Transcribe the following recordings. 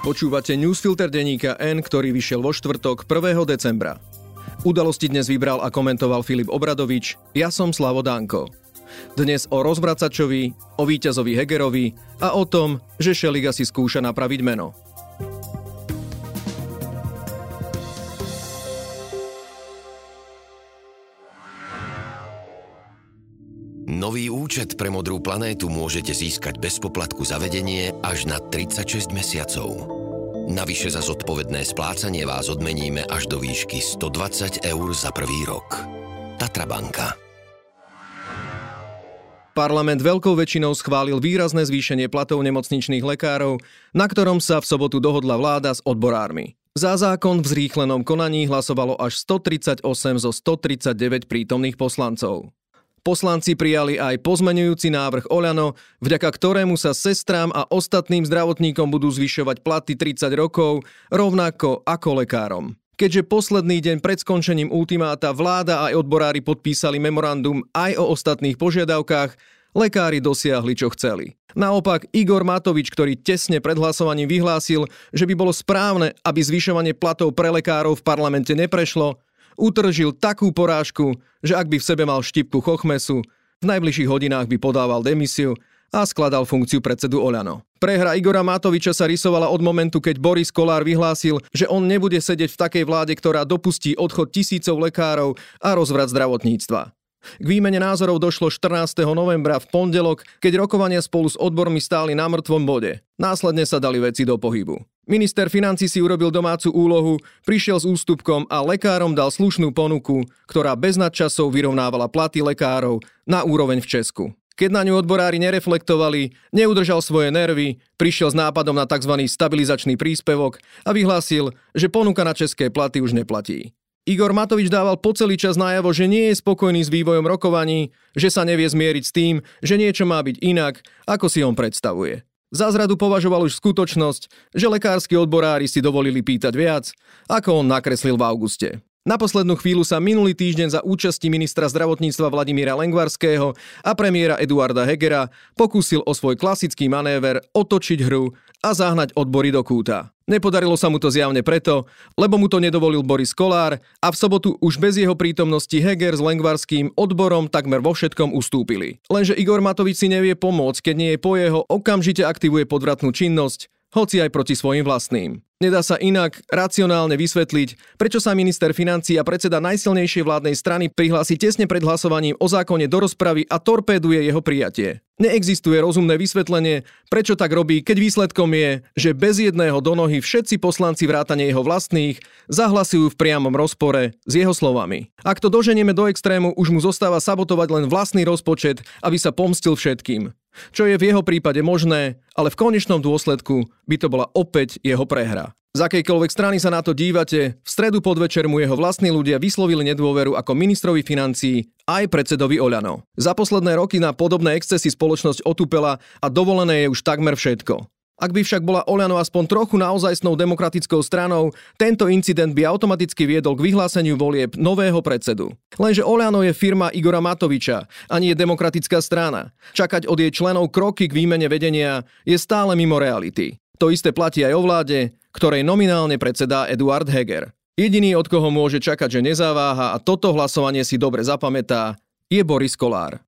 Počúvate newsfilter denníka N, ktorý vyšiel vo štvrtok 1. decembra. Udalosti dnes vybral a komentoval Filip Obradovič, ja som Slavo Danko. Dnes o rozvracačovi, o víťazovi Hegerovi a o tom, že Šeliga si skúša napraviť meno. Nový účet pre modrú planétu môžete získať bez poplatku za vedenie až na 36 mesiacov. Navyše za zodpovedné splácanie vás odmeníme až do výšky 120 eur za prvý rok. Tatra banka. Parlament veľkou väčšinou schválil výrazné zvýšenie platov nemocničných lekárov, na ktorom sa v sobotu dohodla vláda s odborármi. Za zákon v zrýchlenom konaní hlasovalo až 138 zo 139 prítomných poslancov. Poslanci prijali aj pozmenujúci návrh Oľano, vďaka ktorému sa sestrám a ostatným zdravotníkom budú zvyšovať platy 30 rokov, rovnako ako lekárom. Keďže posledný deň pred skončením ultimáta vláda aj odborári podpísali memorandum aj o ostatných požiadavkách, lekári dosiahli, čo chceli. Naopak Igor Matovič, ktorý tesne pred hlasovaním vyhlásil, že by bolo správne, aby zvyšovanie platov pre lekárov v parlamente neprešlo, utržil takú porážku, že ak by v sebe mal štipku chochmesu, v najbližších hodinách by podával demisiu a skladal funkciu predsedu Oľano. Prehra Igora Matoviča sa rysovala od momentu, keď Boris Kolár vyhlásil, že on nebude sedieť v takej vláde, ktorá dopustí odchod tisícov lekárov a rozvrat zdravotníctva. K výmene názorov došlo 14. novembra v pondelok, keď rokovania spolu s odbormi stáli na mŕtvom bode. Následne sa dali veci do pohybu. Minister financí si urobil domácu úlohu, prišiel s ústupkom a lekárom dal slušnú ponuku, ktorá bez nadčasov vyrovnávala platy lekárov na úroveň v Česku. Keď na ňu odborári nereflektovali, neudržal svoje nervy, prišiel s nápadom na tzv. stabilizačný príspevok a vyhlásil, že ponuka na české platy už neplatí. Igor Matovič dával po celý čas najavo, že nie je spokojný s vývojom rokovaní, že sa nevie zmieriť s tým, že niečo má byť inak, ako si on predstavuje. Za zradu považoval už skutočnosť, že lekársky odborári si dovolili pýtať viac, ako on nakreslil v auguste. Na poslednú chvíľu sa minulý týždeň za účasti ministra zdravotníctva Vladimíra Lengvarského a premiéra Eduarda Hegera pokúsil o svoj klasický manéver otočiť hru a zahnať odbory do kúta. Nepodarilo sa mu to zjavne preto, lebo mu to nedovolil Boris Kolár a v sobotu už bez jeho prítomnosti Heger s Lengvarským odborom takmer vo všetkom ustúpili. Lenže Igor Matovič si nevie pomôcť, keď nie je po jeho, okamžite aktivuje podvratnú činnosť, hoci aj proti svojim vlastným. Nedá sa inak racionálne vysvetliť, prečo sa minister financí a predseda najsilnejšej vládnej strany prihlási tesne pred hlasovaním o zákone do rozpravy a torpéduje jeho prijatie. Neexistuje rozumné vysvetlenie, prečo tak robí, keď výsledkom je, že bez jedného do nohy všetci poslanci vrátane jeho vlastných zahlasujú v priamom rozpore s jeho slovami. Ak to doženieme do extrému, už mu zostáva sabotovať len vlastný rozpočet, aby sa pomstil všetkým. Čo je v jeho prípade možné, ale v konečnom dôsledku by to bola opäť jeho prehra. Z akejkoľvek strany sa na to dívate, v stredu podvečer mu jeho vlastní ľudia vyslovili nedôveru ako ministrovi financií aj predsedovi Oľano. Za posledné roky na podobné excesy spoločnosť otupela a dovolené je už takmer všetko. Ak by však bola Oľano aspoň trochu naozajstnou demokratickou stranou, tento incident by automaticky viedol k vyhláseniu volieb nového predsedu. Lenže Oľano je firma Igora Matoviča a nie demokratická strana. Čakať od jej členov kroky k výmene vedenia je stále mimo reality. To isté platí aj o vláde, ktorej nominálne predsedá Eduard Heger. Jediný, od koho môže čakať, že nezaváha a toto hlasovanie si dobre zapamätá, je Boris Kolár.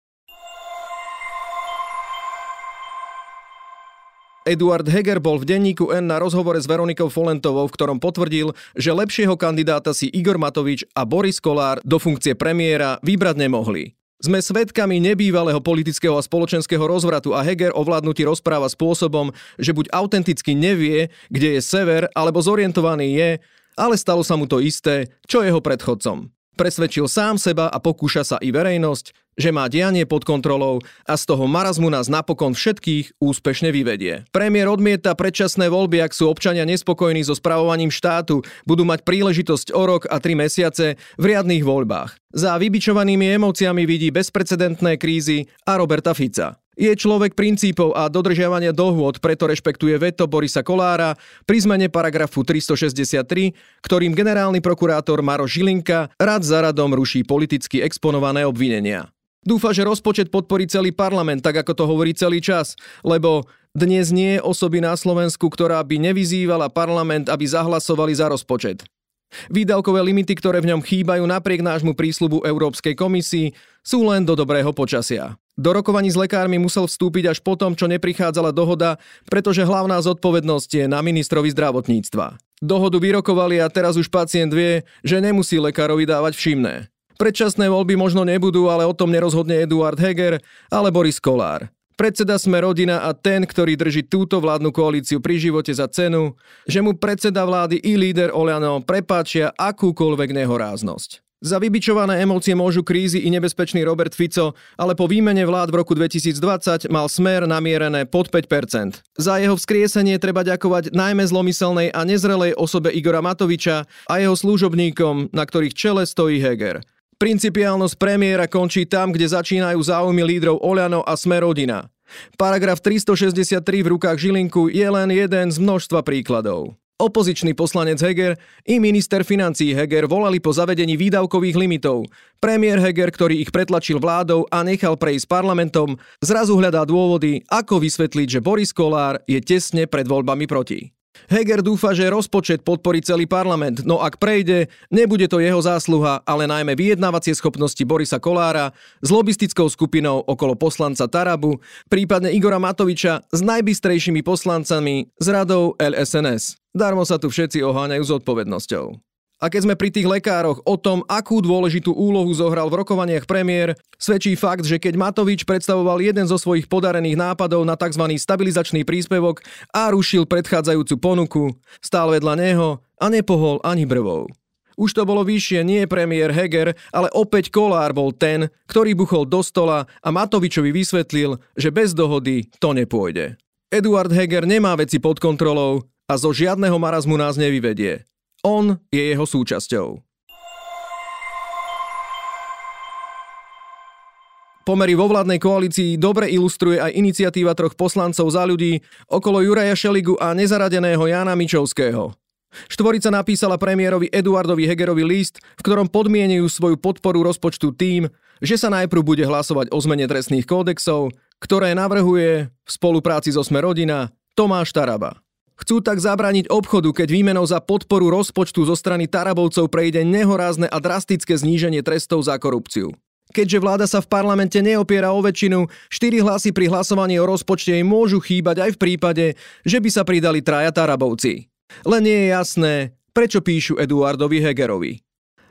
Eduard Heger bol v denníku N na rozhovore s Veronikou Folentovou, v ktorom potvrdil, že lepšieho kandidáta si Igor Matovič a Boris Kolár do funkcie premiéra vybrať nemohli. Sme svedkami nebývalého politického a spoločenského rozvratu a Heger o vládnutí rozpráva spôsobom, že buď autenticky nevie, kde je sever, alebo zorientovaný je, ale stalo sa mu to isté, čo jeho predchodcom. Presvedčil sám seba a pokúša sa i verejnosť, že má dianie pod kontrolou a z toho marazmu nás napokon všetkých úspešne vyvedie. Premiér odmieta predčasné voľby, ak sú občania nespokojní so spravovaním štátu, budú mať príležitosť o rok a tri mesiace v riadných voľbách. Za vybičovanými emóciami vidí bezprecedentné krízy a Roberta Fica. Je človek princípov a dodržiavania dohôd, preto rešpektuje veto Borisa Kolára pri zmene paragrafu 363, ktorým generálny prokurátor Maro Žilinka rad za radom ruší politicky exponované obvinenia. Dúfa, že rozpočet podporí celý parlament, tak ako to hovorí celý čas, lebo Dnes nie je osoby na Slovensku, ktorá by nevyzývala parlament, aby zahlasovali za rozpočet. Výdavkové limity, ktoré v ňom chýbajú napriek nášmu prísľubu Európskej komisii, sú len do dobrého počasia. Do rokovaní s lekármi musel vstúpiť až potom, čo neprichádzala dohoda, pretože hlavná zodpovednosť je na ministrovi zdravotníctva. Dohodu vyrokovali a teraz už pacient vie, že nemusí lekárovi dávať všimné. Predčasné voľby možno nebudú, ale o tom nerozhodne Eduard Heger ale Boris Kolár. Predseda sme rodina a ten, ktorý drží túto vládnu koalíciu pri živote za cenu, že mu predseda vlády i líder Oliano prepáčia akúkoľvek nehoráznosť. Za vybičované emócie môžu krízy i nebezpečný Robert Fico, ale po výmene vlád v roku 2020 mal smer namierené pod 5%. Za jeho vzkriesenie treba ďakovať najmä zlomyselnej a nezrelej osobe Igora Matoviča a jeho služobníkom, na ktorých čele stojí Heger. Principiálnosť premiéra končí tam, kde začínajú záujmy lídrov Oľano a Smerodina. Paragraf 363 v rukách Žilinku je len jeden z množstva príkladov. Opozičný poslanec Heger i minister financí Heger volali po zavedení výdavkových limitov. Premiér Heger, ktorý ich pretlačil vládou a nechal prejsť parlamentom, zrazu hľadá dôvody, ako vysvetliť, že Boris Kolár je tesne pred voľbami proti. Heger dúfa, že rozpočet podporí celý parlament, no ak prejde, nebude to jeho zásluha, ale najmä vyjednávacie schopnosti Borisa Kolára s lobistickou skupinou okolo poslanca Tarabu, prípadne Igora Matoviča s najbystrejšími poslancami z radou LSNS. Darmo sa tu všetci oháňajú s odpovednosťou. A keď sme pri tých lekároch o tom, akú dôležitú úlohu zohral v rokovaniach premiér, svedčí fakt, že keď Matovič predstavoval jeden zo svojich podarených nápadov na tzv. stabilizačný príspevok a rušil predchádzajúcu ponuku, stál vedľa neho a nepohol ani brvou. Už to bolo vyššie, nie premiér Heger, ale opäť Kolár bol ten, ktorý buchol do stola a Matovičovi vysvetlil, že bez dohody to nepôjde. Eduard Heger nemá veci pod kontrolou a zo žiadneho marazmu nás nevyvedie. On je jeho súčasťou. Pomery vo vládnej koalícii dobre ilustruje aj iniciatíva troch poslancov za ľudí okolo Juraja Šeligu a nezaradeného Jana Mičovského. Štvorica napísala premiérovi Eduardovi Hegerovi list, v ktorom podmienujú svoju podporu rozpočtu tým, že sa najprv bude hlasovať o zmene trestných kódexov, ktoré navrhuje v spolupráci so Sme rodina Tomáš Taraba. Chcú tak zabrániť obchodu, keď výmenou za podporu rozpočtu zo strany Tarabovcov prejde nehorázne a drastické zníženie trestov za korupciu. Keďže vláda sa v parlamente neopiera o väčšinu, štyri hlasy pri hlasovaní o rozpočte jej môžu chýbať aj v prípade, že by sa pridali traja Tarabovci. Len nie je jasné, prečo píšu Eduardovi Hegerovi.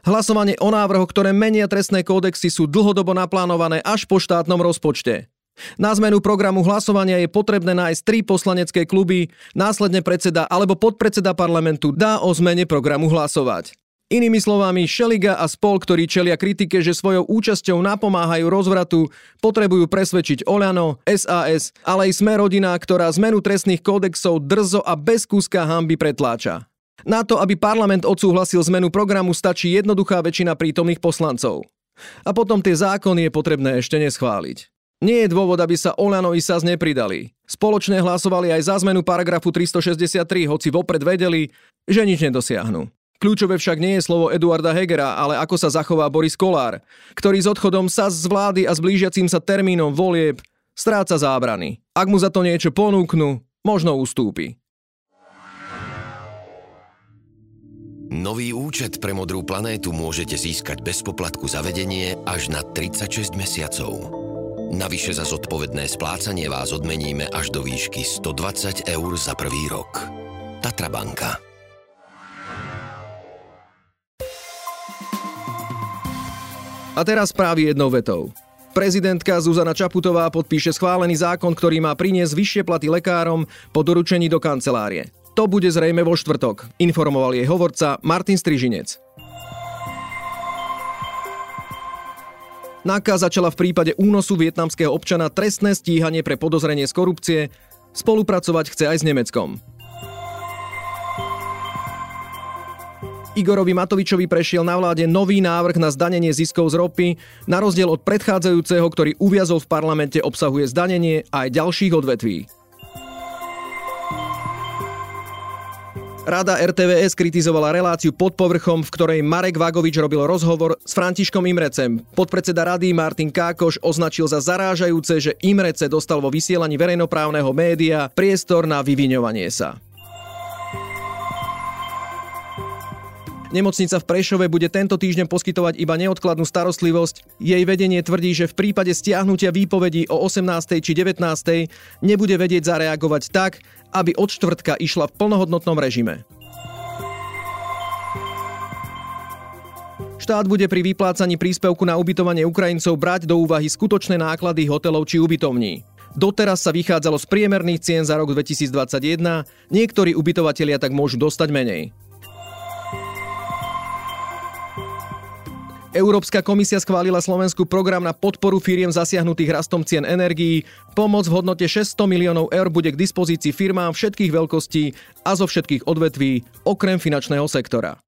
Hlasovanie o návrhoch, ktoré menia trestné kódexy, sú dlhodobo naplánované až po štátnom rozpočte. Na zmenu programu hlasovania je potrebné nájsť tri poslanecké kluby, následne predseda alebo podpredseda parlamentu dá o zmene programu hlasovať. Inými slovami, Šeliga a spol, ktorí čelia kritike, že svojou účasťou napomáhajú rozvratu, potrebujú presvedčiť Oľano, SAS, ale aj sme rodina, ktorá zmenu trestných kódexov drzo a bez kúska hamby pretláča. Na to, aby parlament odsúhlasil zmenu programu, stačí jednoduchá väčšina prítomných poslancov. A potom tie zákony je potrebné ešte neschváliť. Nie je dôvod, aby sa Olano i SAS nepridali. Spoločne hlasovali aj za zmenu paragrafu 363, hoci vopred vedeli, že nič nedosiahnu. Kľúčové však nie je slovo Eduarda Hegera, ale ako sa zachová Boris Kolár, ktorý s odchodom sa z vlády a s blížiacím sa termínom volieb stráca zábrany. Ak mu za to niečo ponúknu, možno ustúpi. Nový účet pre Modrú planétu môžete získať bez poplatku za vedenie až na 36 mesiacov. Navyše za zodpovedné splácanie vás odmeníme až do výšky 120 eur za prvý rok. Tatra banka. A teraz správy jednou vetou. Prezidentka Zuzana Čaputová podpíše schválený zákon, ktorý má priniesť vyššie platy lekárom po doručení do kancelárie. To bude zrejme vo štvrtok, informoval jej hovorca Martin Strižinec. NAKA začala v prípade únosu vietnamského občana trestné stíhanie pre podozrenie z korupcie. Spolupracovať chce aj s Nemeckom. Igorovi Matovičovi prešiel na vláde nový návrh na zdanenie ziskov z ropy. Na rozdiel od predchádzajúceho, ktorý uviazol v parlamente, obsahuje zdanenie aj ďalších odvetví. Rada RTVS kritizovala reláciu pod povrchom, v ktorej Marek Vagovič robil rozhovor s Františkom Imrecem. Podpredseda rady Martin Kákoš označil za zarážajúce, že Imrece dostal vo vysielaní verejnoprávneho média priestor na vyviňovanie sa. Nemocnica v Prešove bude tento týždeň poskytovať iba neodkladnú starostlivosť. Jej vedenie tvrdí, že v prípade stiahnutia výpovedí o 18. či 19. nebude vedieť zareagovať tak, aby od štvrtka išla v plnohodnotnom režime. Štát bude pri vyplácaní príspevku na ubytovanie Ukrajincov brať do úvahy skutočné náklady hotelov či ubytovní. Doteraz sa vychádzalo z priemerných cien za rok 2021, niektorí ubytovatelia tak môžu dostať menej. Európska komisia schválila Slovensku program na podporu firiem zasiahnutých rastom cien energií. Pomoc v hodnote 600 miliónov eur bude k dispozícii firmám všetkých veľkostí a zo všetkých odvetví, okrem finančného sektora.